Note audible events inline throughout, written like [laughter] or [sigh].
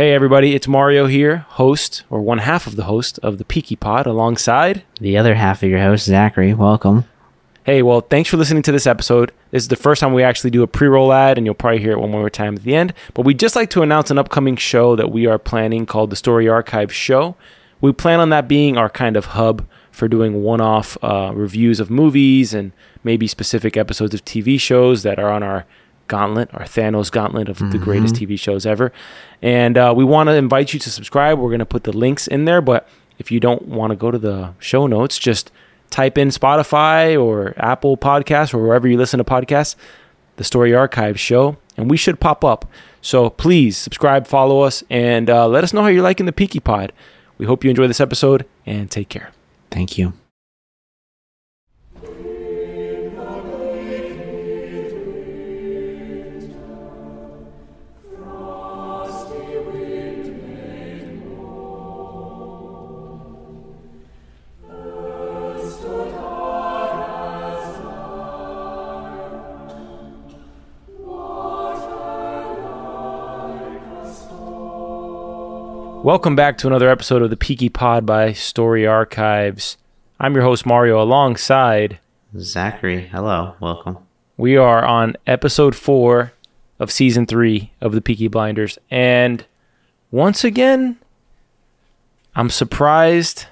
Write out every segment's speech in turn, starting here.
Hey everybody, it's Mario here, host or one half of the host of the Peaky Pod, alongside. The other half of your host, Zachary. Welcome. Hey, well, thanks for listening to this episode. This is the first time we actually do a pre-roll ad, and you'll probably hear it one more time at the end. But we'd just like to announce an upcoming show that we are planning called the Story Archive Show. We plan on that being our kind of hub for doing one-off uh, reviews of movies and maybe specific episodes of TV shows that are on our gauntlet, our Thanos gauntlet of the greatest TV shows ever. And uh, we want to invite you to subscribe. We're going to put the links in there, but if you don't want to go to the show notes, just type in Spotify or Apple Podcasts or wherever you listen to podcasts, the Story Archive show, and we should pop up. So please subscribe, follow us, and uh, let us know how you're liking the Peaky Pod. We hope you enjoy this episode and take care. Thank you. Welcome back to another episode of the Peaky Pod by Story Archives. I'm your host Mario. Alongside, Zachary, hello. Welcome. we are on episode four of season three of the Peaky Blinders, and once again, I'm surprised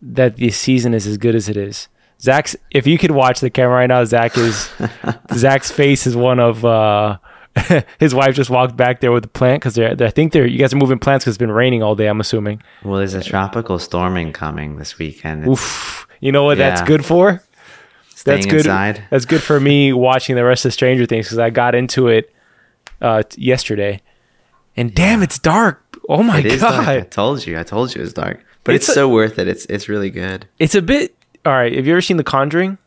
that this season is as good as it is. Zach's, if you could watch the camera right now, Zach is [laughs] Zach's face is one of. uh [laughs] his wife just walked back there with the plant because they're, they're- I think they're you guys are moving plants because it's been raining all day. I'm assuming. Well, there's a tropical storming coming this weekend. It's Oof. You know what that's good for? staying That's good. inside. That's good for me [laughs] watching the rest of Stranger Things because I got into it uh, t- yesterday, and damn, it's dark. Oh my It dark. I god, told you. I told you it was dark. But It's it's, a- so worth it. It's it's really good. it's a bit. All right, have you ever seen The Conjuring?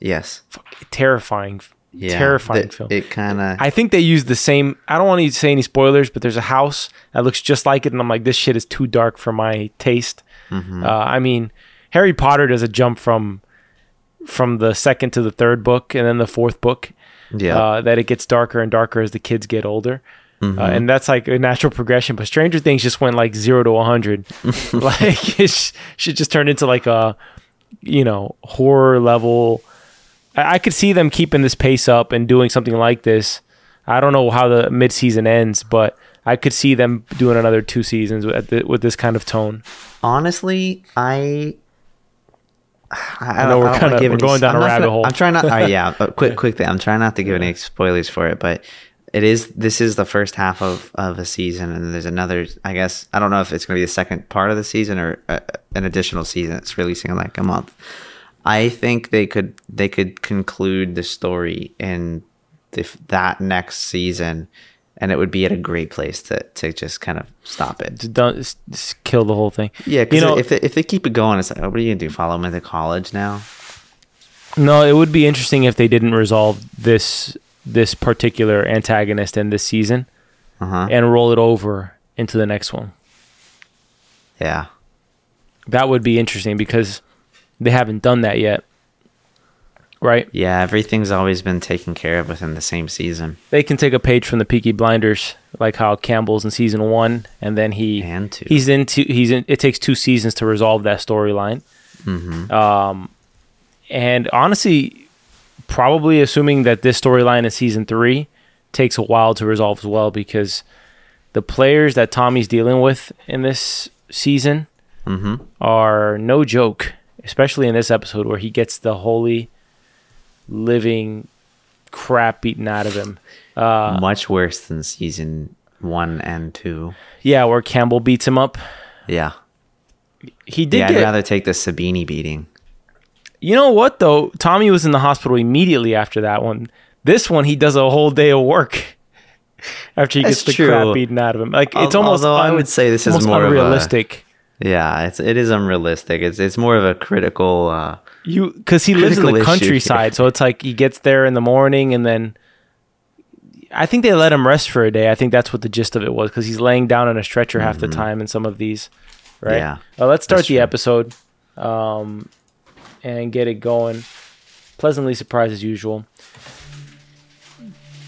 Yes. Terrifying, Yeah. terrifying film. It kind of. I think they use the same. I don't want to say any spoilers, but there's a house that looks just like it, and I'm like, this shit is too dark for my taste. Mm-hmm. Uh, I mean, Harry Potter does a jump from from the second to the third book, and then the fourth book. Yeah. uh, that it gets darker and darker as the kids get older. Mm-hmm. Uh, and that's like a natural progression. But Stranger Things just went like zero to 100. [laughs] [laughs] like it sh- should just turn into like a, you know, horror level. I-, I could see them keeping this pace up and doing something like this. I don't know how the mid season ends, but I could see them doing another two seasons with, the, with this kind of tone. Honestly, I. I, know we're kinda- we're any- going down I'm a rabbit gonna- hole. I'm trying not. Uh, yeah, [laughs] quick, quick thing. I'm trying not to give any spoilers for it, but it is. This is the first half of of a season, and there's another. I guess I don't know if it's going to be the second part of the season or uh, an additional season. It's releasing in like a month. I think they could they could conclude the story in the, that next season, and it would be at a great place to to just kind of stop it. To done, just, kill the whole thing. Yeah, because You know- if they, if they keep it going, it's like, oh, what are you gonna do? Follow them into college now? No, it would be interesting if they didn't resolve this this particular antagonist in this season Uh huh. and roll it over into the next one. Yeah. That would be interesting because they haven't done that yet. Right? Yeah, everything's always been taken care of within the same season They can take a page from the Peaky Blinders, like how Campbell's in season one, and then he and two. he's into he's in. It takes two seasons to resolve that storyline. hmm Um, and honestly, probably assuming that this storyline in season three takes a while to resolve as well because the players that Tommy's dealing with in this season hmm are no joke, especially in this episode where he gets the holy living crap beaten out of him. Uh, Much worse than season one and two. yeah, where Campbell beats him up. Yeah. He did yeah, get. I'd rather take the Sabini beating. You know what though? Tommy was in the hospital immediately after that one. This one, he does a whole day of work [laughs] after he That's gets the true. crap beaten out of him. Like it's almost. although I would say this is more unrealistic. Yeah, it's it is unrealistic. It's it's more of a critical. Uh, You because he lives in the countryside, so it's like he gets there in the morning and then. I think they let him rest for a day. I think that's what the gist of it was because he's laying down on a stretcher half the time in some of these. Right. Mm-hmm. Yeah, Well, let's start the true. episode, um, and get it going. Pleasantly surprised as usual.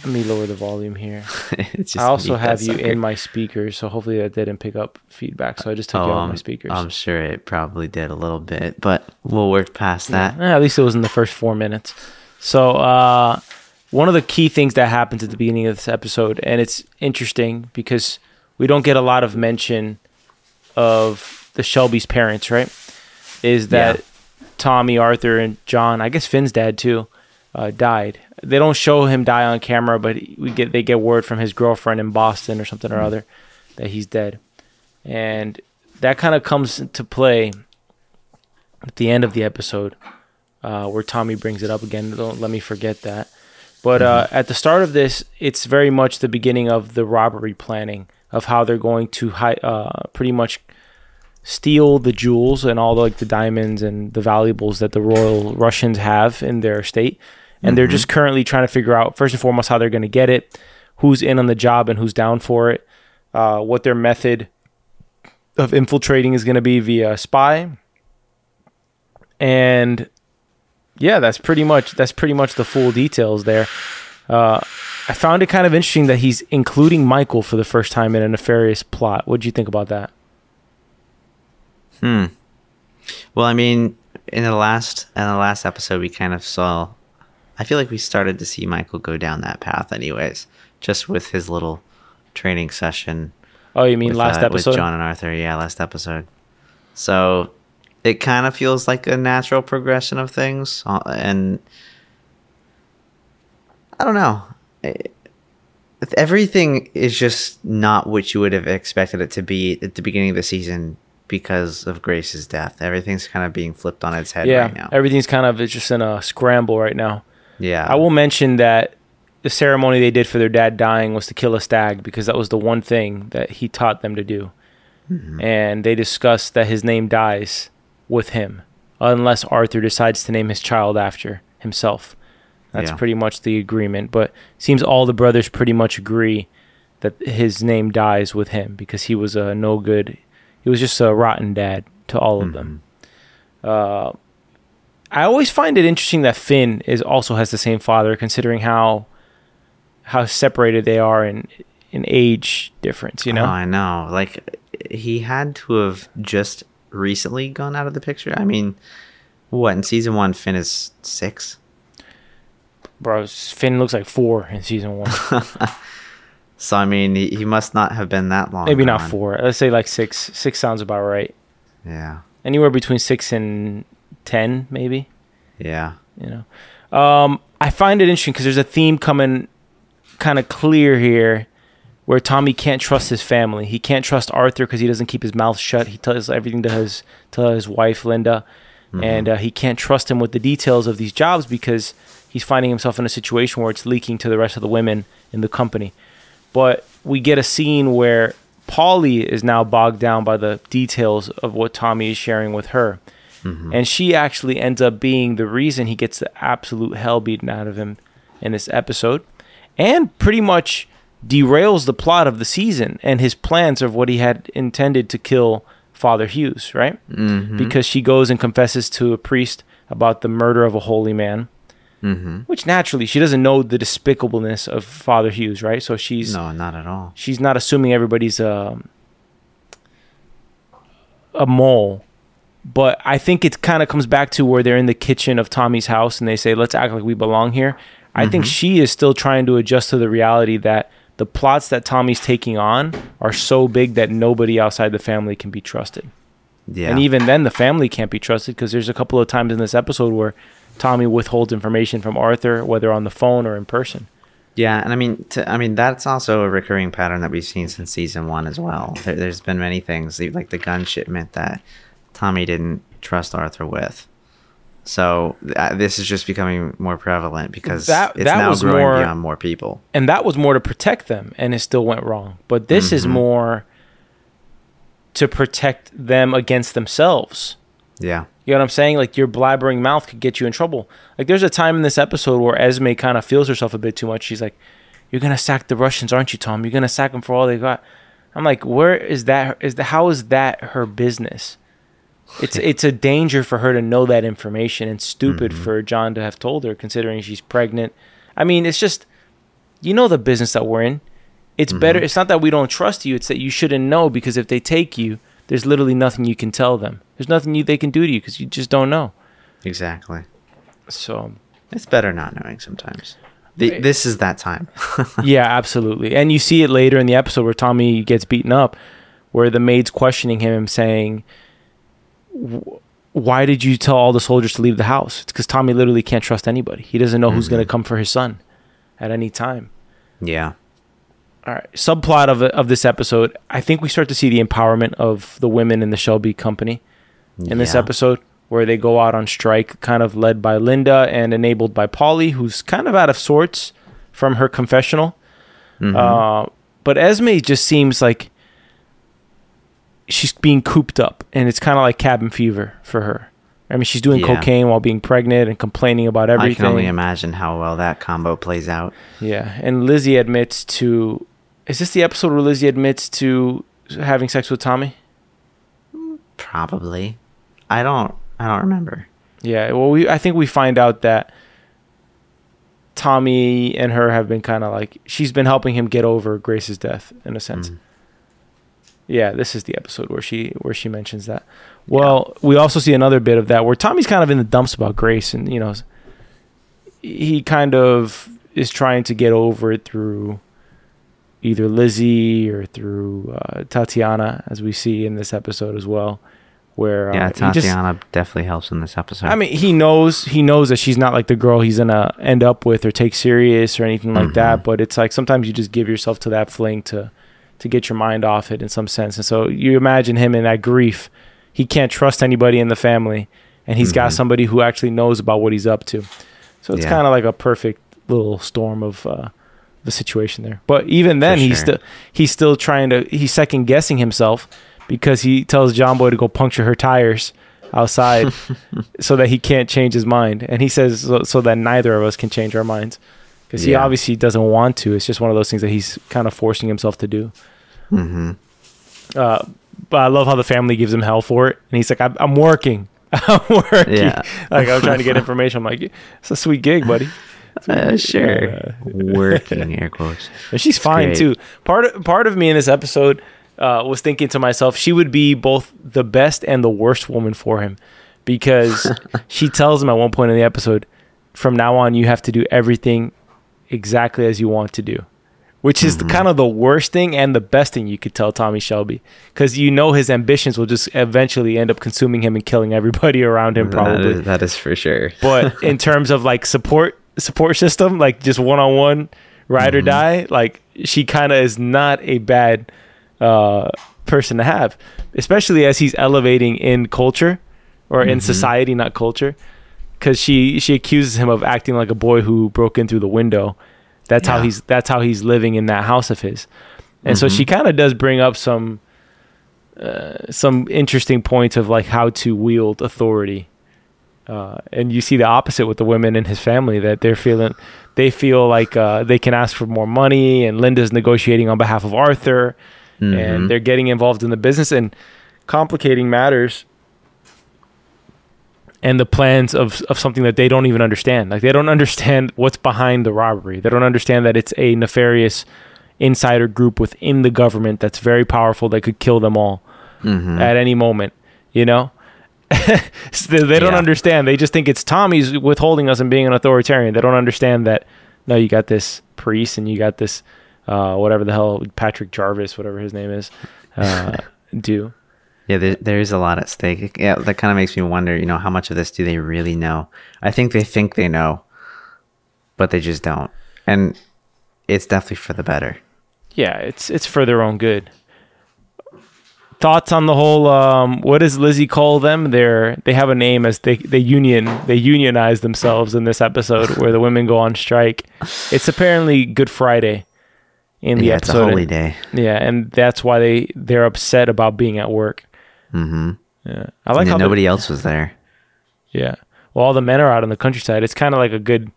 Let me lower the volume here. [laughs] It's just I also have you in my speakers, so hopefully that didn't pick up feedback. So I just took you Oh, out of my speakers. I'm sure it probably did a little bit, but we'll work past that. Eh, at least it was in the first four minutes. So uh, one of the key things that happens at the beginning of this episode, and it's interesting because we don't get a lot of mention of the Shelby's parents, right? Is that Yeah. Tommy, Arthur, and John? I guess Finn's dad too uh, died. They don't show him die on camera, but we get they get word from his girlfriend in Boston or something or other that he's dead, and that kind of comes into play at the end of the episode uh, where Tommy brings it up again. Don't let me forget that. But uh, at the start of this, it's very much the beginning of the robbery planning of how they're going to hi- uh, pretty much steal the jewels and all the, like the diamonds and the valuables that the royal Russians have in their state. And they're just currently trying to figure out first and foremost how they're going to get it, who's in on the job and who's down for it, uh, what their method of infiltrating is going to be via spy. And yeah, that's pretty much that's pretty much the full details there. Uh, I found it kind of interesting that he's including Michael for the first time in a nefarious plot. What do you think about that? Hmm. Well, I mean, in the last in the last episode, we kind of saw. I feel like we started to see Michael go down that path, anyways, just with his little training session. Oh, you mean with, last uh, episode? with John and Arthur. Yeah, last episode. So it kind of feels like a natural progression of things, uh, and I don't know. It- everything is just not what you would have expected it to be at the beginning of the season because of Grace's death. Everything's kind of being flipped on its head yeah, right now. everything's kind of it's just in a scramble right now. yeah, I will mention that the ceremony they did for their dad dying was to kill a stag because that was the one thing that he taught them to do. Mm-hmm. And they discussed that his name dies with him unless Arthur decides to name his child after himself. That's Yeah. pretty much the agreement. But seems all the brothers pretty much agree that his name dies with him because he was a no good. He was just a rotten dad to all of them. Uh, I always find it interesting that Finn is also has the same father, considering how how separated they are in in age difference. You know, Oh, I know. Like he had to have just recently gone out of the picture. I mean, what in season one, Finn is six. bro. Finn looks like four in season one. [laughs] So I mean, he, he must not have been that long. Maybe not four. Let's say like six. Six sounds about right. Yeah, Anywhere between six and ten, maybe. yeah, you know um i find it interesting because there's a theme coming kind of clear here where tommy can't trust his family he can't trust arthur because he doesn't keep his mouth shut he tells everything to his to his wife linda and uh, he can't trust him with the details of these jobs because he's finding himself in a situation where it's leaking to the rest of the women in the company but we get a scene where Polly is now bogged down by the details of what Tommy is sharing with her. And she actually ends up being the reason he gets the absolute hell beaten out of him in this episode and pretty much derails the plot of the season and his plans of what he had intended to kill Father Hughes, right? mm-hmm. Because she goes and confesses to a priest about the murder of a holy man, Mm-hmm. which naturally she doesn't know the despicableness of Father Hughes, right? So she's No, not at all. she's not assuming everybody's um, a mole but i think it kind of comes back to where they're in the kitchen of tommy's house and they say let's act like we belong here i think she is still trying to adjust to the reality that the plots that tommy's taking on are so big that nobody outside the family can be trusted Yeah, and even then the family can't be trusted because there's a couple of times in this episode where tommy withholds information from arthur whether on the phone or in person Yeah, and I mean, to, I mean that's also a recurring pattern that we've seen since season one as well. There, there's been many things like the gun shipment that Tommy didn't trust Arthur with. So uh, this is just becoming more prevalent because That- it's that now was growing more- beyond more people. and that was more to protect them and it still went wrong but this is Mhm. more to protect them against themselves Yeah, you know what i'm saying like your blabbering mouth could get you in trouble like there's a time in this episode where esme kind of feels herself a bit too much she's like you're gonna sack the russians aren't you tom you're gonna sack them for all they got i'm like where is that is the how is that her business it's [laughs] it's a danger for her to know that information and stupid for John to have told her considering she's pregnant. I mean, it's just you know the business that we're in. It's Mm-hmm. better. It's not that we don't trust you. It's that you shouldn't know because if they take you, there's literally nothing you can tell them. There's nothing you, they can do to you because you just don't know. Exactly. So It's better not knowing sometimes. The, this is that time. [laughs] yeah, absolutely. And you see it later in the episode where Tommy gets beaten up, where the maid's questioning him, saying, "Why did you tell all the soldiers to leave the house?" It's because Tommy literally can't trust anybody. He doesn't know who's mm-hmm. going to come for his son at any time. yeah. All right. Subplot of of this episode, I think we start to see the empowerment of the women in the Shelby company in this episode, where they go out on strike, kind of led by Linda and enabled by Polly, who's kind of out of sorts from her confessional. Mhm. Uh, but Esme just seems like she's being cooped up, and it's kind of like cabin fever for her. I mean, she's doing Yeah. cocaine while being pregnant and complaining about everything. I can only imagine how well that combo plays out. Yeah, and Lizzie admits to. Is this the episode where Lizzie admits to having sex with Tommy? Probably. I don't. I don't remember. Yeah. Well, we I think we find out that Tommy and her have been kind of like she's been helping him get over Grace's death in a sense. Mm. Yeah, this is the episode where she where she mentions that. Well, we also see another bit of that where Tommy's kind of in the dumps about Grace, and you know, he kind of is trying to get over it through either Lizzie or through uh, Tatiana, as we see in this episode as well. Where uh, Yeah, he just- Tatiana definitely helps in this episode. I mean, he knows he knows that she's not like the girl he's gonna end up with or take serious or anything like that. Mhm. But it's like sometimes you just give yourself to that fling to to get your mind off it in some sense. And so you imagine him in that grief. He can't trust anybody in the family, and he's got Mhm. somebody who actually knows about what he's up to. So it's Yeah. kind of like a perfect little storm of uh, the situation there. But even then, For he's still he's still trying to he's second guessing himself because he tells John Boy to go puncture her tires outside [laughs] so that he can't change his mind. And he says so, so that neither of us can change our minds because he obviously doesn't want to. It's just one of those things that he's kind of forcing himself to do. hmm Uh, but I love how the family gives him hell for it, and he's like, "I'm, I'm working, [laughs] I'm working." Yeah. [laughs] like I'm trying to get information. I'm like, "It's a sweet gig, buddy." [laughs] Uh, sure. Uh, Working air quotes. And she's fine great. too. Part of, part of me in this episode uh, was thinking to myself, she would be both the best and the worst woman for him, because she tells him at one point in the episode, "From now on, you have to do everything exactly as you want to do," which is the, mm-hmm. kind of the worst thing and the best thing you could tell Tommy Shelby, because you know his ambitions will just eventually end up consuming him and killing everybody [laughs] around him, probably is, that is for sure. [laughs] but in terms of like support support system like just one-on-one ride or mm-hmm. die like she kind of is not a bad uh person to have. Especially as he's elevating in culture or in mm-hmm. society not culture. Because she she accuses him of acting like a boy who broke in through the window that's how he's that's how he's living in that house of his and so Mhm. she kind of does bring up some uh, some interesting points of like how to wield authority uh, and you see the opposite with the women in his family that they're feeling they feel like uh, they can ask for more money and linda's negotiating on behalf of arthur Mhm. and they're getting involved in the business and complicating matters and the plans of, of something that they don't even understand like they don't understand what's behind the robbery they don't understand that it's a nefarious insider group within the government that's very powerful that could kill them all Mhm. at any moment, you know? So [laughs] they, they don't Yeah. understand. They just think it's Tommy's withholding us and being an authoritarian. They don't understand that, no, you got this priest and you got this, uh, whatever the hell, Patrick Jarvis, whatever his name is, uh, [laughs] do. Yeah, there, there is a lot at stake. Yeah, that kind of makes me wonder, you know, how much of this do they really know? I think they think they know, but they just don't. And it's definitely for the better. Yeah, it's it's for their own good. Thoughts on the whole? Um, what does Lizzie call them? They're they have a name as they they union they unionize themselves in this episode where the women go on strike. It's apparently Good Friday in the yeah, it's a episode. holy day. Yeah, and that's why they they're upset about being at work. Mm-hmm. Yeah, I like how the- nobody else was there. yeah, well, all the men are out in the countryside. It's kind of like a good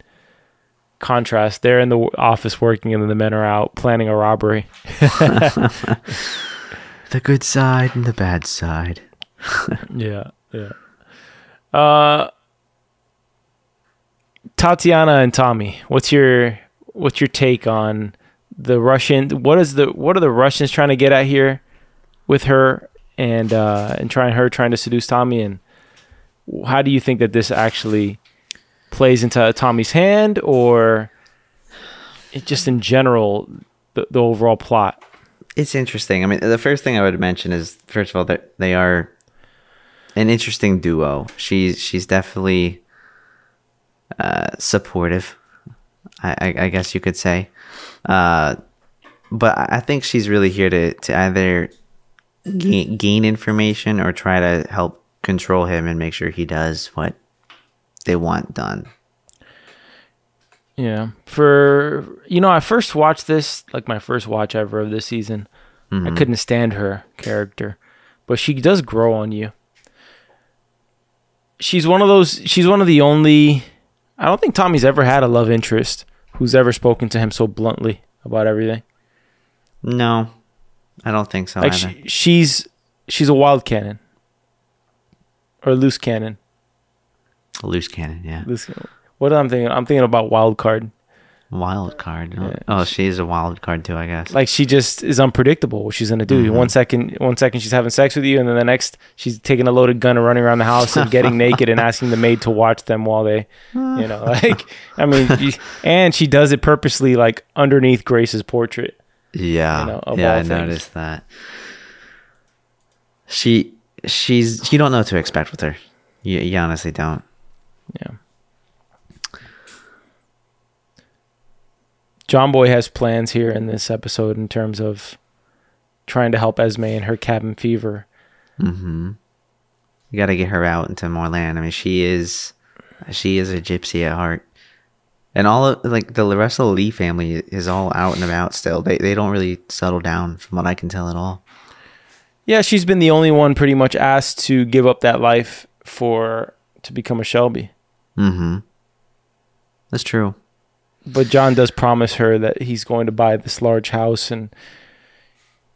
contrast. They're in the office working, and then the men are out planning a robbery. [laughs] [laughs] The good side and the bad side. [laughs] Yeah, yeah. Uh, Tatiana and Tommy, what's your what's your take on the Russian? What is the what are the Russians trying to get at here with her and uh, and trying her trying to seduce Tommy? And how do you think that this actually plays into Tommy's hand, or it just in general the, the overall plot? It's interesting. I mean, the first thing I would mention is first of all that they are an interesting duo. She's she's definitely uh, supportive. I, I, guess you could say, uh, but I think she's really here to to either gain, gain information or try to help control him and make sure he does what they want done. Yeah. For you know, I first watched this like my first watch ever of this season. I mm-hmm. couldn't stand her character, but she does grow on you. She's one of those. She's one of the only. I don't think Tommy's ever had a love interest who's ever spoken to him so bluntly about everything. No, I don't think so. Like she, she's she's a wild cannon or a loose cannon. A loose cannon, yeah. Loose, what am I thinking? I'm thinking about wild card. Wild card. Yeah. Oh, she's a wild card too, I guess. like she just is unpredictable what she's gonna do. Mm-hmm. One second, one second she's having sex with you, and then the next she's taking a loaded gun and running around the house and getting [laughs] naked and asking the maid to watch them while they, you know, [laughs] like I mean, and she does it purposely, like underneath Grace's portrait. Yeah, you know, yeah, I things. noticed that. She, she's, you don't know what to expect with her. You, you honestly don't. Yeah. John Boy has plans here in this episode in terms of trying to help Esme in her cabin fever. Mm-hmm. You got to get her out into more land. I mean, she is, she is a gypsy at heart, and all of like the rest of the Lee family is all out and about still. They they don't really settle down, from what I can tell at all. Yeah, she's been the only one pretty much asked to give up that life for to become a Shelby. Mm-hmm. That's true. But John does promise her that he's going to buy this large house and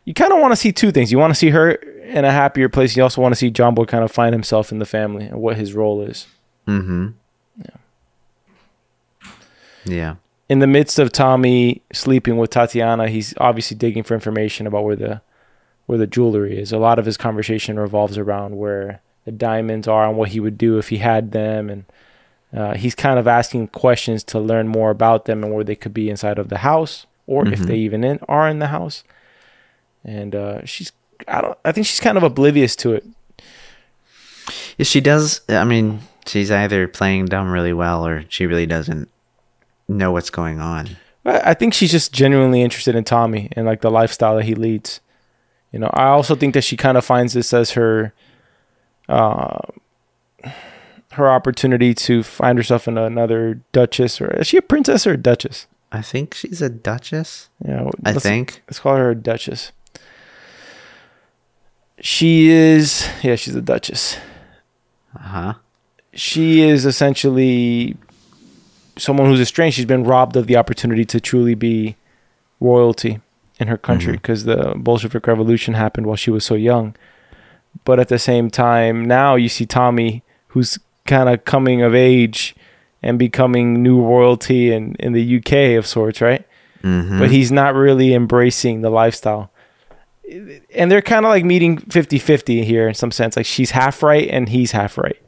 you kind of want to see two things. You want to see her in a happier place. You also want to see John Boy kind of find himself in the family and what his role is. Mm-hmm. Yeah. In the midst of Tommy sleeping with Tatiana, he's obviously digging for information about where the where the jewelry is. A lot of his conversation revolves around where the diamonds are and what he would do if he had them, and uh, he's kind of asking questions to learn more about them and where they could be inside of the house, or if Mhm. they even in, are in the house. And uh, she's, I don't, I think she's kind of oblivious to it. Yeah, she does. I mean, she's either playing dumb really well or she really doesn't know what's going on. I think she's just genuinely interested in Tommy and like the lifestyle that he leads. You know, I also think that she kind of finds this as her, uh, her opportunity to find herself in another duchess or is she a princess or a duchess? I think she's a duchess. Yeah, I think. let's call her a duchess. She is, yeah, she's a duchess. Uh huh. she is essentially someone who's estranged. She's been robbed of the opportunity to truly be royalty in her country because the Bolshevik Revolution happened while she was so young. But at the same time, now you see Tommy, who's kind of coming of age and becoming new royalty in, in the UK of sorts, right? Mm-hmm. But he's not really embracing the lifestyle. And they're kind of like meeting 50 50 here in some sense. Like she's half right and he's half right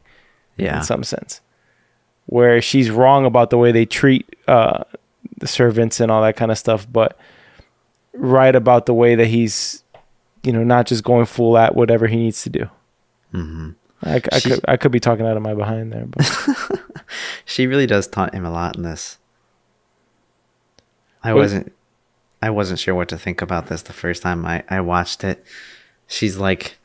yeah. in some sense, where she's wrong about the way they treat uh, the servants and all that kind of stuff, but right about the way that he's, you know, not just going full at whatever he needs to do. hmm I, I could I could be talking out of my behind there, but [laughs] She really does taunt him a lot in this. I wasn't. I wasn't sure what to think about this the first time I, I watched it. She's like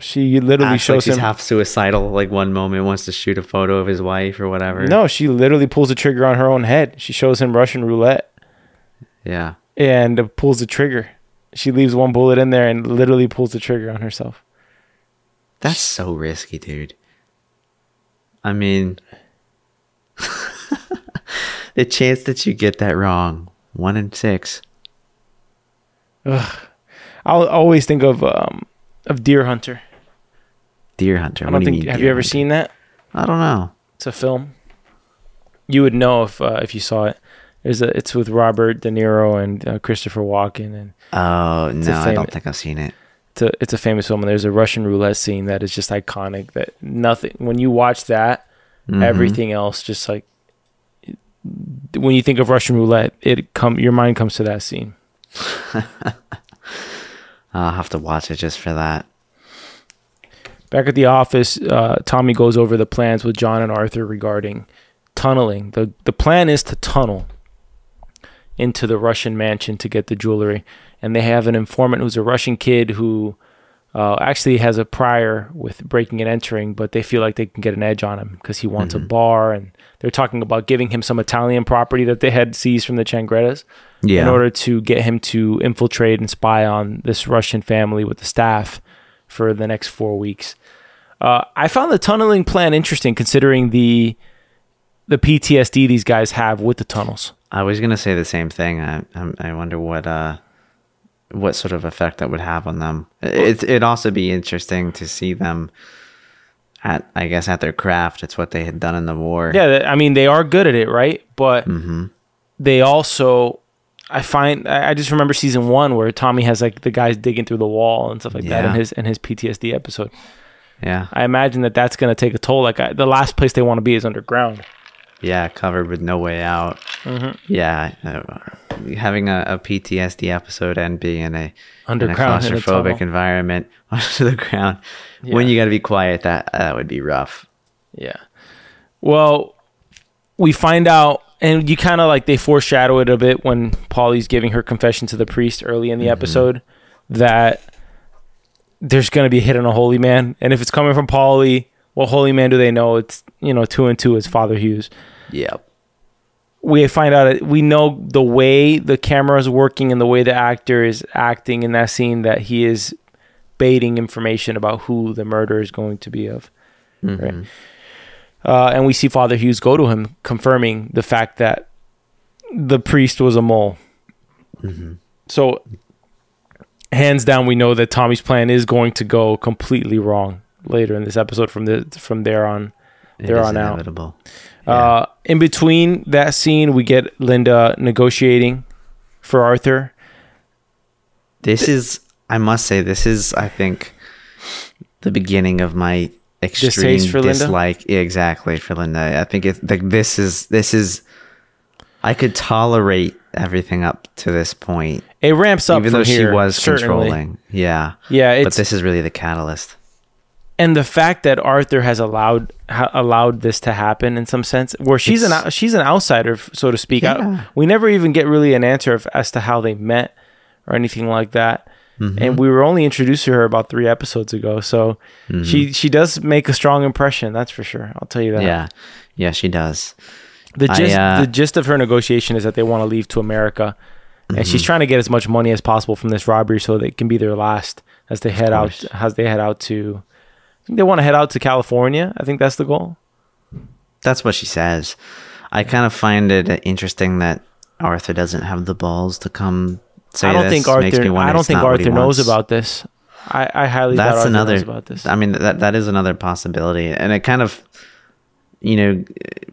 she literally acts like shows she's him. half suicidal. Like one moment wants to shoot a photo of his wife or whatever. no, she literally pulls the trigger on her own head. She shows him Russian roulette Yeah. and uh, pulls the trigger. She leaves one bullet in there and literally pulls the trigger on herself. That's so risky, dude. I mean, [laughs] the chance that you get that wrong, one in six. Ugh. I'll always think of um, of Deer Hunter. Deer Hunter. I don't do think. mean have Deer you ever Hunter? seen that? I don't know. It's a film. You would know if uh, if you saw it. There's a it's with Robert De Niro and uh, Christopher Walken, and Oh no, a I fam- don't think I've seen it. it's a it's a famous film. And there's a Russian roulette scene that is just iconic. That nothing when you watch that, Mhm. everything else just like when you think of Russian roulette, it come your mind comes to that scene. [laughs] I'll have to watch it just for that. Back at the office, uh, Tommy goes over the plans with John and Arthur regarding tunneling. the The plan is to tunnel into the Russian mansion to get the jewelry, and they have an informant who's a Russian kid who uh, actually has a prior with breaking and entering, but they feel like they can get an edge on him because he wants a bar, and they're talking about giving him some Italian property that they had seized from the Changrettas Yeah. in order to get him to infiltrate and spy on this Russian family with the staff for the next four weeks. Uh, I found the tunneling plan interesting, considering the the PTSD these guys have with the tunnels. I was gonna say the same thing. I I, I wonder what uh what sort of effect that would have on them. It it'd also be interesting to see them at I guess at their craft. It's what they had done in the war. Yeah, I mean they are good at it, right? But Mm-hmm. they also, I find, I just remember season one where Tommy has like the guys digging through the wall and stuff like that in his in his PTSD episode. Yeah. I imagine that that's going to take a toll. Like I, the last place they want to be is underground. Yeah. Covered with no way out. Mm-hmm. Yeah. Having a, a PTSD episode and being in a in a Underground in claustrophobic environment [laughs] under the ground when you got to be quiet. That that would be rough. Yeah. Well, we find out, and you kind of like they foreshadow it a bit when Polly's giving her confession to the priest early in the mm-hmm. episode that there's going to be a hit on a holy man. And if it's coming from Polly, what holy man do they know? It's, you know, two and two is Father Hughes. Yep. We find out, we know the way the camera is working and the way the actor is acting in that scene that he is baiting information about who the murder is going to be of. Mhm. Uh, and we see Father Hughes go to him, confirming the fact that the priest was a mole. Mm-hmm. So, hands down, we know that Tommy's plan is going to go completely wrong later in this episode. From the from there on, is on out. Inevitable. uh, in between that scene, we get Linda negotiating for Arthur. This is, I must say, this is, I think, the beginning of my extreme Distaste for Linda? dislike. Yeah, exactly for Linda. I think it, like this is this is. I could tolerate everything up to this point, It ramps up even from though she was certainly. controlling. Yeah, Yeah, it's but this is really the catalyst. And the fact that Arthur has allowed ha- allowed this to happen in some sense, where she's an It's- out- she's an outsider, so to speak. I- we never even get really an answer of, as to how they met or anything like that. Mm-hmm. And we were only introduced to her about three episodes ago, so Mm-hmm. she she does make a strong impression. That's for sure. I'll tell you that. Yeah, yeah, she does. The I, gist uh, the gist of her negotiation is that they want to leave to America, and Mm-hmm. she's trying to get as much money as possible from this robbery so that it can be their last as they head out as they head out to. I think they want to head out to California. I think that's the goal. That's what she says. I kind of find it interesting that Arthur doesn't have the balls to come say I don't this. think Arthur. I don't think not what he Arthur knows about this. I, I highly doubt That's Arthur another. knows about this. I mean, that that is another possibility, and it kind of, you know,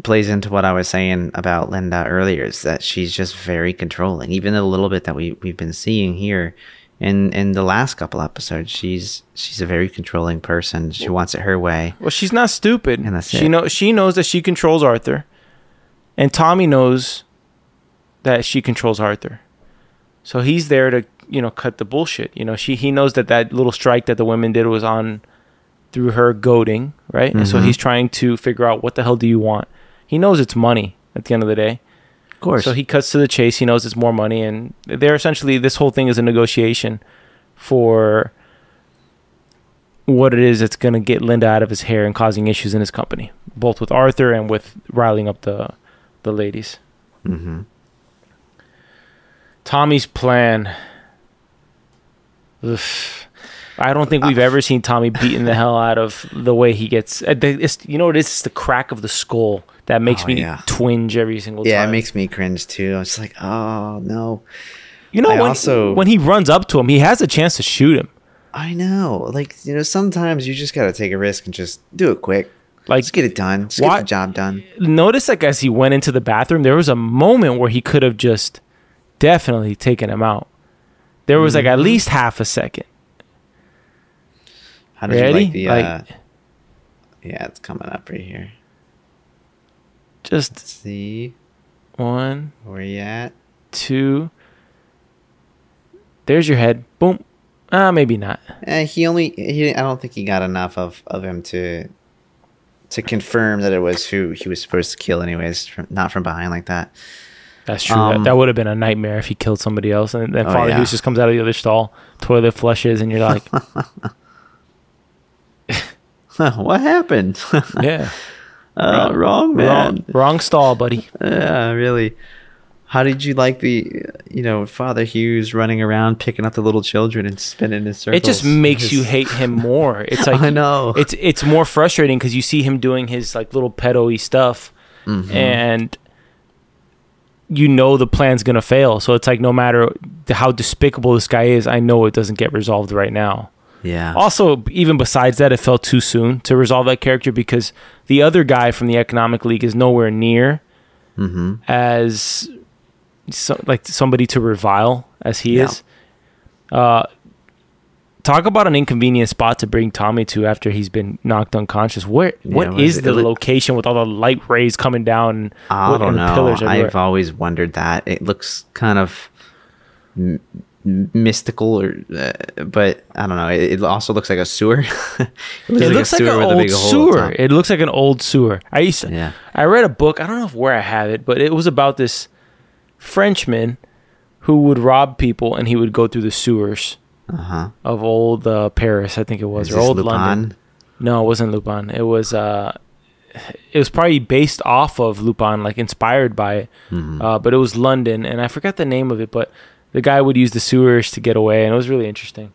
plays into what I was saying about Linda earlier. Is that she's just very controlling. Even a little bit that we we've been seeing here. In, in the last couple episodes, she's she's a very controlling person. She wants it her way. Well, she's not stupid. And that's she it. know she knows that she controls Arthur, and Tommy knows that she controls Arthur. So he's there to you know cut the bullshit. You know she he knows that that little strike that the women did was on through her goading, right? And so Mhm. he's trying to figure out what the hell do you want. He knows it's money at the end of the day. Of course. So he cuts to the chase. He knows it's more money, and they're essentially this whole thing is a negotiation for what it is that's going to get Linda out of his hair and causing issues in his company, both with Arthur and with riling up the the ladies. hmm Tommy's plan. Ugh. I don't think we've ever seen Tommy beaten the hell out of the way he gets. uh, It's, you know what it is? It's the crack of the skull that makes Oh, me yeah. twinge every single Yeah, time. Yeah, it makes me cringe too. I was like, oh no. you know I when also- when he runs up to him, he has a chance to shoot him. I know. Like, you know, sometimes you just gotta take a risk and just do it quick. Like Just get it done. Just Why- get the job done. notice like as he went into the bathroom, there was a moment where he could have just definitely taken him out. There was like Mm-hmm. at least half a second. How did Ready? you like the? Like- uh, yeah, it's coming up right here. Just Let's see one, where you at. two. There's your head. Boom. Ah, maybe not. Eh, he only. He. I don't think he got enough of of him to to confirm that it was who he was supposed to kill. Anyways, from, not from behind like that. That's true. Um, that, that would have been a nightmare if he killed somebody else. And then Oh, Father yeah. Hughes just comes out of the other stall, toilet flushes, and you're like, [laughs] what happened? [laughs] yeah, uh, wrong man. wrong, wrong stall, buddy. Yeah, really. How did you like the, you know, Father Hughes running around picking up the little children and spinning in circles? It just makes His- you [laughs] hate him more. It's like [laughs] I know. It's it's more frustrating because you see him doing his like little pedo-y stuff, Mm-hmm. and you know the plan's gonna fail. So it's like no matter how despicable this guy is, I know it doesn't get resolved right now. Yeah. Also, even besides that, it felt too soon to resolve that character because the other guy from the Economic League is nowhere near Mm-hmm. as so, like somebody to revile as he Yeah. is. Uh, talk about an inconvenient spot to bring Tommy to after he's been knocked unconscious. Where what what is is it? the It look- location with all the light rays coming down? I don't know. I've always wondered that. It looks kind of mystical, or uh, but I don't know. It, it also looks like a sewer. [laughs] it looks It like, an with a old big hole at sewer. It looks like an old sewer. I used to, Yeah. I read a book. I don't know if where I have it, but it was about this Frenchman who would rob people and he would go through the sewers Uh huh. of old uh, Paris. I think it was Is or old Lupin? London. No, it wasn't Lupin. It was uh it was probably based off of Lupin, like inspired by it. Mhm. Uh, but it was London and I forgot the name of it, but the guy would use the sewers to get away and it was really interesting.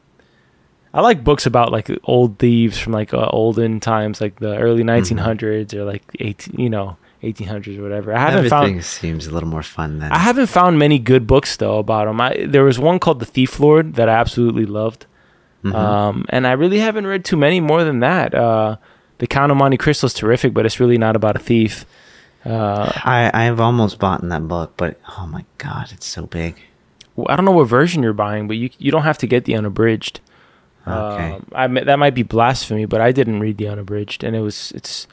I like books about like old thieves from like uh, olden times, like the early 1900s or like 18, you know, 1800s or whatever. I haven't Everything found seems a little more fun than. I haven't found many good books though about them. I, there was one called The Thief Lord that I absolutely loved. Mhm. Um, and I really haven't read too many more than that. Uh, the Count of Monte Cristo is terrific, but it's really not about a thief. Uh, I I've almost bought in that book, but oh my god, it's so big. I don't know what version you're buying, but you you don't have to get the unabridged. Okay. Um, I that might be blasphemy, but I didn't read the unabridged, and it was it's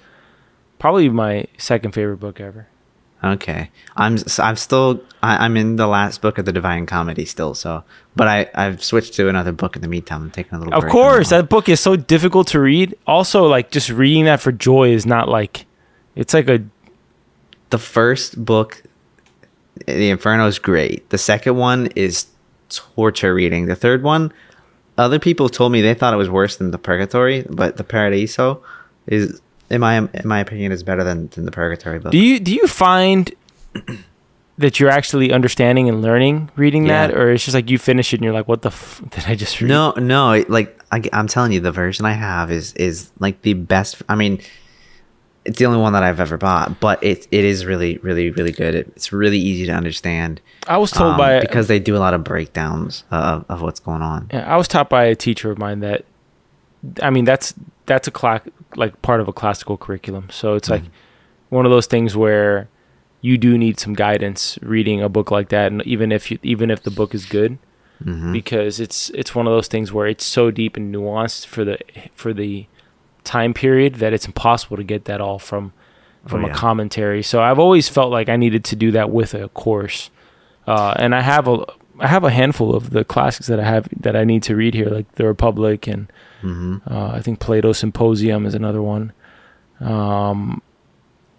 probably my second favorite book ever. Okay, I'm I'm still I, I'm in the last book of the Divine Comedy still. So, but I I've switched to another book in the meantime. I'm taking a little. Of course, that book is so difficult to read. Also, like just reading that for joy is not like it's like a the first book, The Inferno, is great. The second one is torture reading. The third one, other people told me they thought it was worse than the Purgatory, but the Paradiso is, in my in my opinion, is better than, than the Purgatory book. Do you do you find that you're actually understanding and learning reading Yeah. that, or it's just like you finish it and you're like, "What the f- [laughs] did I just read?" No, no. Like I, am telling you, the version I have is is like the best. I mean, it's the only one that I've ever bought, but it it is really, really, really good. It, it's really easy to understand. I was told um, by because they do a lot of breakdowns of, of what's going on. Yeah, I was taught by a teacher of mine that, I mean, that's that's a cla- like part of a classical curriculum. So it's like one of those things where you do need some guidance reading a book like that, and even if you, even if the book is good, Mhm. because it's it's one of those things where it's so deep and nuanced for the for the time period that it's impossible to get that all from from Oh, a commentary. So I've always felt like I needed to do that with a course, uh, and I have a I have a handful of the classics that I have that I need to read here, like The Republic and Mhm. uh, I think Plato Symposium is another one, um,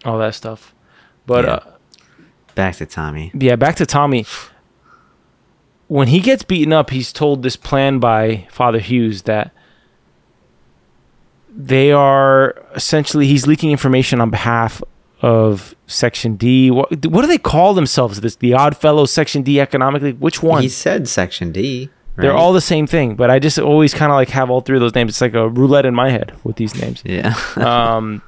all that stuff. But Yeah. uh, Back to Tommy. yeah, back to Tommy. When he gets beaten up, he's told this plan by Father Hughes that they are essentially he's leaking information on behalf of Section D. What, what do they call themselves? This the Odd Fellows Section D Economic League. Which one? He said Section D. They're all the same thing, but I just always kind of like have all three of those names. It's like a roulette in my head with these names. Yeah. [laughs] um,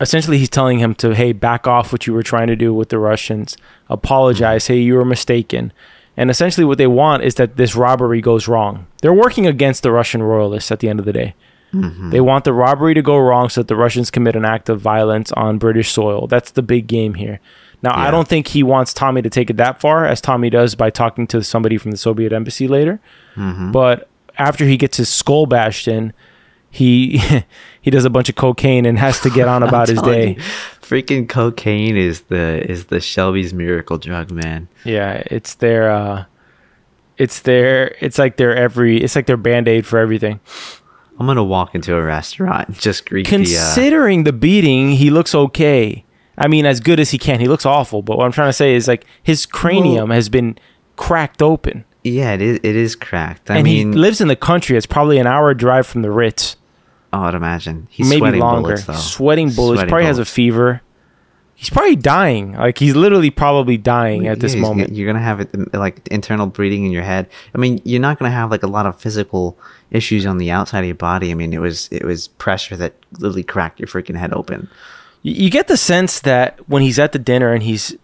essentially, he's telling him to, hey, back off what you were trying to do with the Russians. Apologize. Hey, you were mistaken. And essentially, what they want is that this robbery goes wrong. They're working against the Russian royalists at the end of the day. They want the robbery to go wrong so that the Russians commit an act of violence on British soil. That's the big game here. Now, I don't think he wants Tommy to take it that far, as Tommy does by talking to somebody from the Soviet embassy later. Mm-hmm. But after he gets his skull bashed in, he [laughs] he does a bunch of cocaine and has to get on [laughs] about his day. you, freaking cocaine is the is the Shelby's miracle drug, man. Yeah, it's their uh it's their it's like their every it's like their band-aid for everything. I'm gonna walk into a restaurant and just greet the. Uh, Considering the beating, he looks okay. I mean, as good as he can. He looks awful, but what I'm trying to say is like his cranium has been cracked open. yeah, it is. It is cracked. I and mean, he lives in the country. It's probably an hour drive from the Ritz. oh, I'd imagine he's maybe sweating longer. bullets though. Sweating bullets. Sweating probably has a fever. He's probably dying. Like he's literally probably dying at this he's- moment. You're gonna have it like internal bleeding in your head. I mean, you're not gonna have like a lot of physical issues on the outside of your body. I mean, it was it was pressure that literally cracked your freaking head open. You you get the sense that when he's at the dinner and he's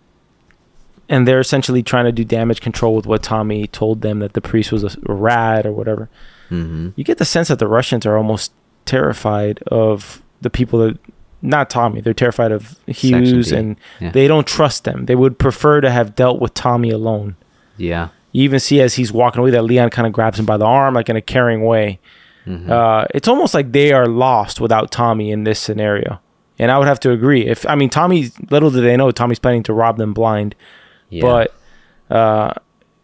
and they're essentially trying to do damage control with what Tommy told them that the priest was a, rat or whatever. hmm You get the sense that the Russians are almost terrified of the people that not Tommy. They're terrified of Hughes and Yeah. they don't trust them. They would prefer to have dealt with Tommy alone. Yeah. You even see as he's walking away that Leon kind of grabs him by the arm, like in a caring way. Mhm. Uh, it's almost like they are lost without Tommy in this scenario. And I would have to agree. If I mean Tommy, little do they know, Tommy's planning to rob them blind. yeah. But uh,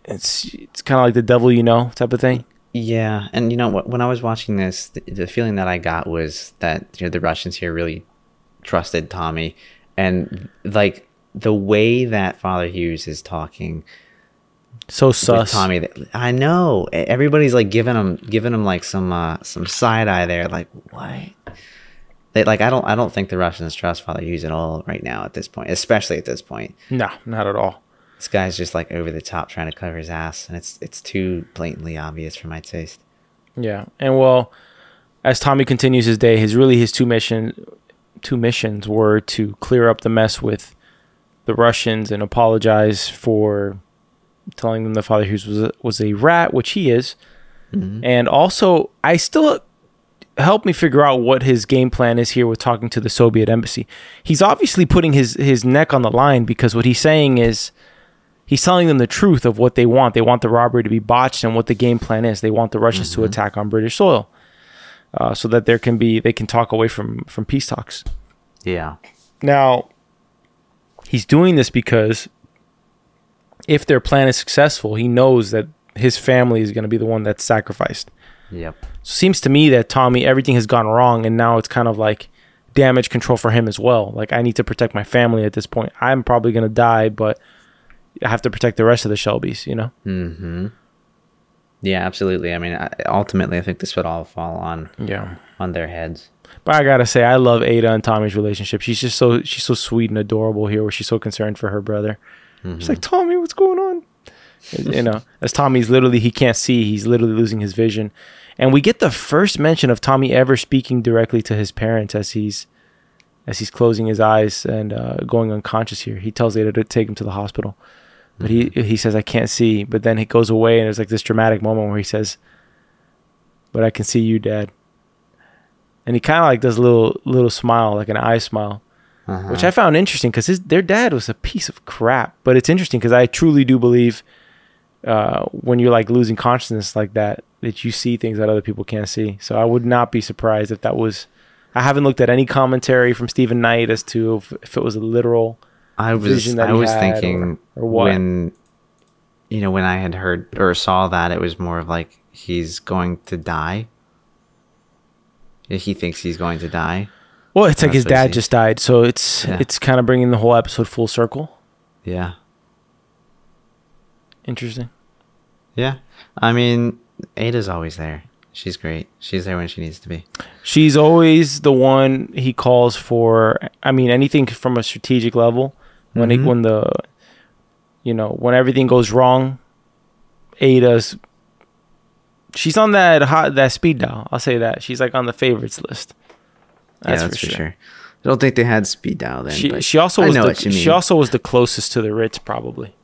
it's it's kind of like the devil you know type of thing. Yeah, and you know? When I was watching this, the, the feeling that I got was that you know the Russians here really trusted Tommy, and like the way that Father Hughes is talking So sus. Tommy, that- I know everybody's like giving him giving him like some uh, some side eye there, like what? They, like I don't I don't think the Russians trust Father Hughes at all right now at this point, especially at this point. No, not at all. This guy's just like over the top trying to cover his ass, and it's it's too blatantly obvious for my taste. Yeah, and well, as Tommy continues his day, his really his two mission, two missions were to clear up the mess with the Russians and apologize for telling them that Father Hughes was a, was a rat, which he is, mm-hmm. and also I still help me figure out what his game plan is here with talking to the Soviet embassy. He's obviously putting his his neck on the line because what he's saying is he's telling them the truth of what they want. They want the robbery to be botched and what the game plan is. They want the Russians to mm-hmm. attack on British soil, uh, so that there can be they can talk away from from peace talks. Yeah. Now, he's doing this because if their plan is successful, he knows that his family is going to be the one that's sacrificed. Yep. So seems to me that Tommy, everything has gone wrong, and now it's kind of like damage control for him as well. Like I need to protect my family at this point. I'm probably going to die, but I have to protect the rest of the Shelbys. You know? Mm-hmm. Yeah, absolutely. I mean, I, ultimately, I think this would all fall on Yeah. on their heads. But I gotta say, I love Ada and Tommy's relationship. She's just so she's so sweet and adorable here, where she's so concerned for her brother. She's like, Tommy, what's going on? you know, as Tommy's literally he can't see, he's literally losing his vision, and we get the first mention of Tommy ever speaking directly to his parents as he's as he's closing his eyes and uh, going unconscious. Here, he tells Ada to take him to the hospital, but he he says, "I can't see." But then he goes away, and there's like this dramatic moment where he says, "But I can see you, Dad." and he kind of like does a little little smile, like an eye smile, Uh-huh. which I found interesting because his their dad was a piece of crap. But it's interesting because I truly do believe uh, when you're like losing consciousness like that, that you see things that other people can't see. So I would not be surprised if that was. I haven't looked at any commentary from Stephen Knight as to if, if it was a literal. I was I was thinking or- or what? when you know when I had heard or saw that it was more of like he's going to die. He thinks he's going to die. Well, it's like That's his dad just died, so it's Yeah. it's kind of bringing the whole episode full circle. Yeah. Interesting. Yeah. I mean, Ada's always there. She's great. She's there when she needs to be. She's always the one he calls for. I mean, anything from a strategic level. When it, Mhm. when the, you know, when everything goes wrong, Ada's. She's on that hot that speed dial. I'll say that she's like on the favorites list. That's, yeah, that's for, sure. I don't think they had speed dial then. She she also I was know the, what you mean. she also was the closest to the Ritz probably.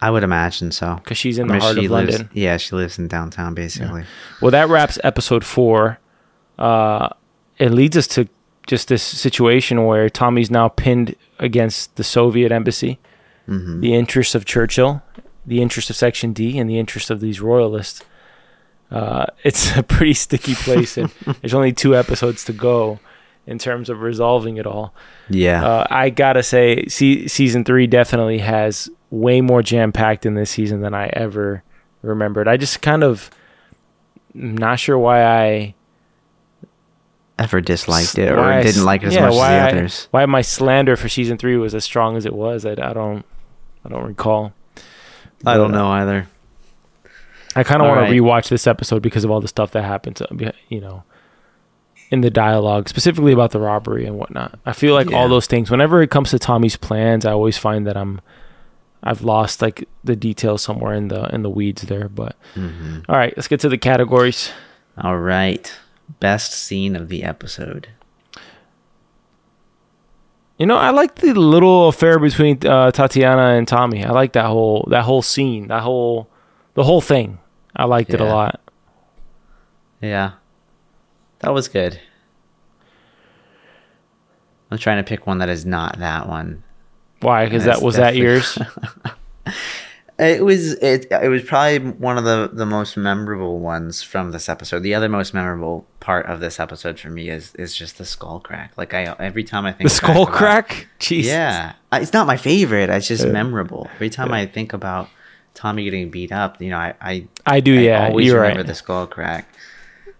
I would imagine so. because she's in I the mean, heart of lives, London. Yeah, she lives in downtown basically. Well, that wraps episode four. Uh, it leads us to just this situation where Tommy's now pinned against the Soviet embassy, hmm the interests of Churchill, the interests of Section D, and the interests of these royalists. Uh, it's [laughs] a pretty sticky place, and [laughs] there's only two episodes to go in terms of resolving it all. Yeah. Uh, I gotta say, se- season three definitely has way more jam packed in this season than I ever remembered. I just kind of not sure why I Ever disliked it or why didn't s- like it as yeah, much as the I- others? why my slander for season three was as strong as it was. I, I don't I don't recall. I don't uh, know either. I kind of want right. to rewatch this episode because of all the stuff that happened. To, you know, in the dialogue, specifically about the robbery and whatnot. I feel like all those things. Whenever it comes to Tommy's plans, I always find that I'm I've lost like the details somewhere in the in the weeds there. But hmm all right, let's get to the categories. All right. Best scene of the episode. You know, I like the little affair between uh, Tatiana and Tommy. I like that whole that whole scene, that whole the whole thing. I liked it a lot. Yeah. That was good. I'm trying to pick one that is not that one. Why? Because that was that yours. [laughs] It was it it was probably one of the the most memorable ones from this episode. The other most memorable part of this episode for me is is just the skull crack. Like I every time I think the skull about- crack. [laughs] Jeez. Yeah, it's not my favorite. It's just Yeah. memorable. Every time Yeah. I think about Tommy getting beat up, you know, I I, I do. I yeah, always you're remember right. the skull crack.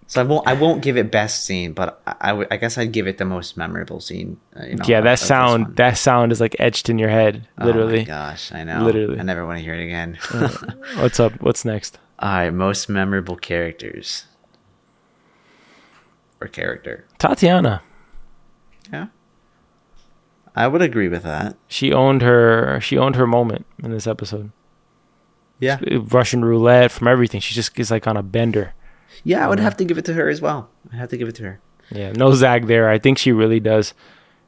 So I won't I won't give it best scene, but I, I, I guess I'd give it the most memorable scene. Uh, you know, yeah, that sound. That sound is like etched in your head, Oh my literally. gosh, I know. Literally. I never want to hear it again. What's up? What's next? [laughs] All right, most memorable characters or character. Tatiana. Yeah, I would agree with that. She owned her. She owned her moment in this episode. Yeah, Russian roulette from everything. She just is like on a bender. yeah, I would have to give it to her as well. I have to give it to her. Yeah, no zag there. I think she really does.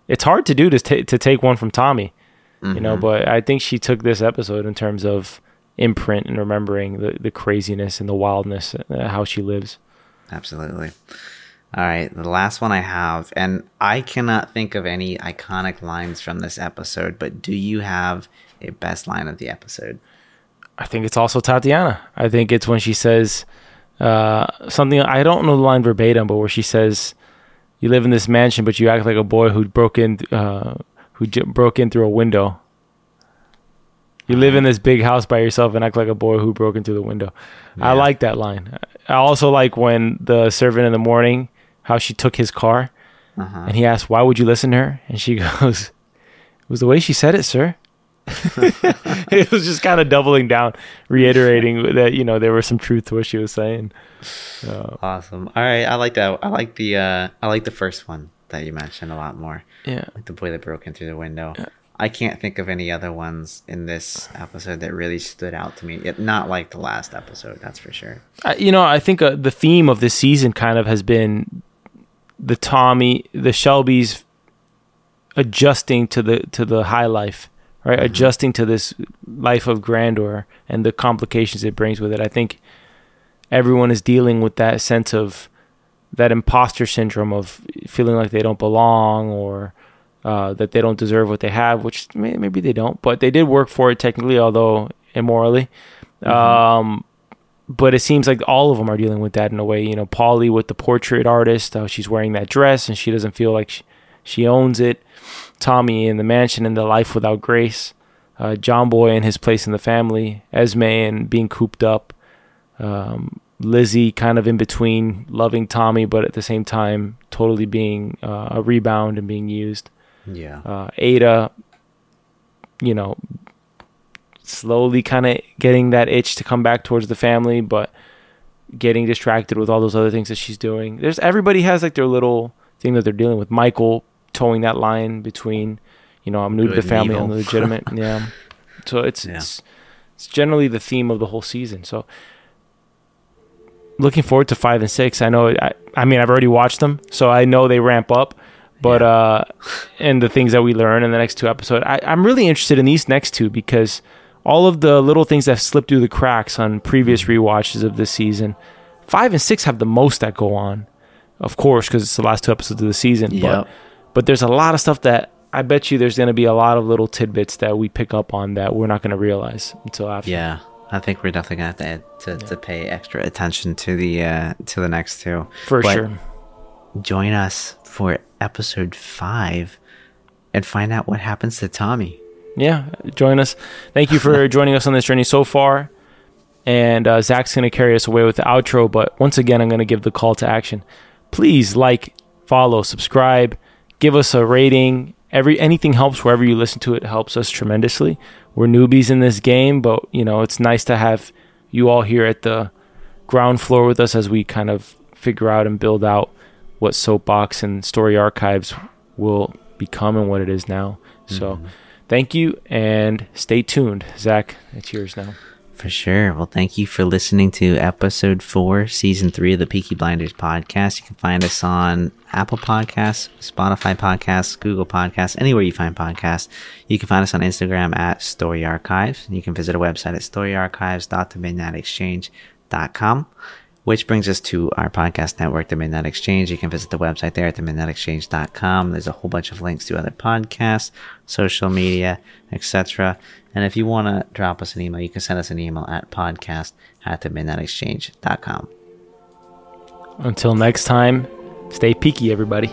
It's hard to do to ta- to take one from Tommy, you know, Mhm. but I think she took this episode in terms of imprint and remembering the, the craziness and the wildness, uh, how she lives. Absolutely. All right, the last one I have, and I cannot think of any iconic lines from this episode, but do you have a best line of the episode? I think it's also Tatiana. I think it's when she says uh, something. I don't know the line verbatim, but where she says, "You live in this mansion, but you act like a boy who broke in, uh, who j- broke in through a window." You live in this big house by yourself and act like a boy who broke into the window. I like that line. I also like when the servant in the morning, how she took his car, Uh-huh. and he asked, "Why would you listen to her?" And she [laughs] goes, "It was the way she said it, sir." [laughs] it was just kind of doubling down, reiterating [laughs] that you know there was some truth to what she was saying. Uh, Awesome. All right, I like that. I like the uh, I like the first one that you mentioned a lot more. yeah, Like the boy that broke in through the window. I can't think of any other ones in this episode that really stood out to me. It, not like the last episode, that's for sure. I, you know, I think uh, the theme of this season kind of has been the Tommy, the Shelbys adjusting to the to the high life, right? Adjusting to this life of grandeur and the complications it brings with it. I think everyone is dealing with that sense of that imposter syndrome of feeling like they don't belong or uh, that they don't deserve what they have, which may, maybe they don't, but they did work for it technically, although immorally. Um, but it seems like all of them are dealing with that in a way. You know, Polly with the portrait artist, how she's wearing that dress and she doesn't feel like she, she owns it. Tommy in the mansion and the life without grace. Uh, John Boy and his place in the family. Esme and being cooped up. Um, Lizzie kind of in between loving Tommy, but at the same time totally being uh, a rebound and being used. Yeah. Uh, Ada, you know, slowly kind of getting that itch to come back towards the family, but getting distracted with all those other things that she's doing. There's everybody has like their little thing that they're dealing with. Michael towing that line between, you know, I'm new to the family, and I'm legitimate. [laughs] yeah. So it's Yeah. it's it's generally the theme of the whole season. So looking forward to five and six. I know. I, I mean, I've already watched them, so I know they ramp up. But Yeah. uh, and the things that we learn in the next two episodes, I, I'm really interested in these next two because all of the little things that slipped through the cracks on previous rewatches of this season. Five and six have the most that go on, of course, because it's the last two episodes of the season. Yep. But but there's a lot of stuff that I bet you there's going to be a lot of little tidbits that we pick up on that we're not going to realize until after. Yeah, I think we're definitely gonna have to to, to pay extra attention to the uh to the next two. for But sure. Join us for episode five and find out what happens to Tommy. Yeah, join us. Thank you for [laughs] joining us on this journey so far. And uh, Zach's going to carry us away with the outro. But once again, I'm going to give the call to action. Please like, follow, subscribe, give us a rating. Every anything helps wherever you listen to it helps us tremendously. We're newbies in this game, but you know it's nice to have you all here at the ground floor with us as we kind of figure out and build out what Soapbox and Story Archives will become and what it is now. So, thank you and stay tuned. Zach, it's yours now. For sure. Well, thank you for listening to episode four, season three of the Peaky Blinders podcast. You can find us on Apple Podcasts, Spotify Podcasts, Google Podcasts, anywhere you find podcasts. You can find us on Instagram at Story Archives. You can visit our website at storyarchives.themidnightexchange.com. Which brings us to our podcast network, The Midnight Exchange. You can visit the website there at themidnightexchange.com. There's a whole bunch of links to other podcasts, social media, etc. And if you want to drop us an email, you can send us an email at podcast at themidnightexchange.com. Until next time, stay peaky, everybody.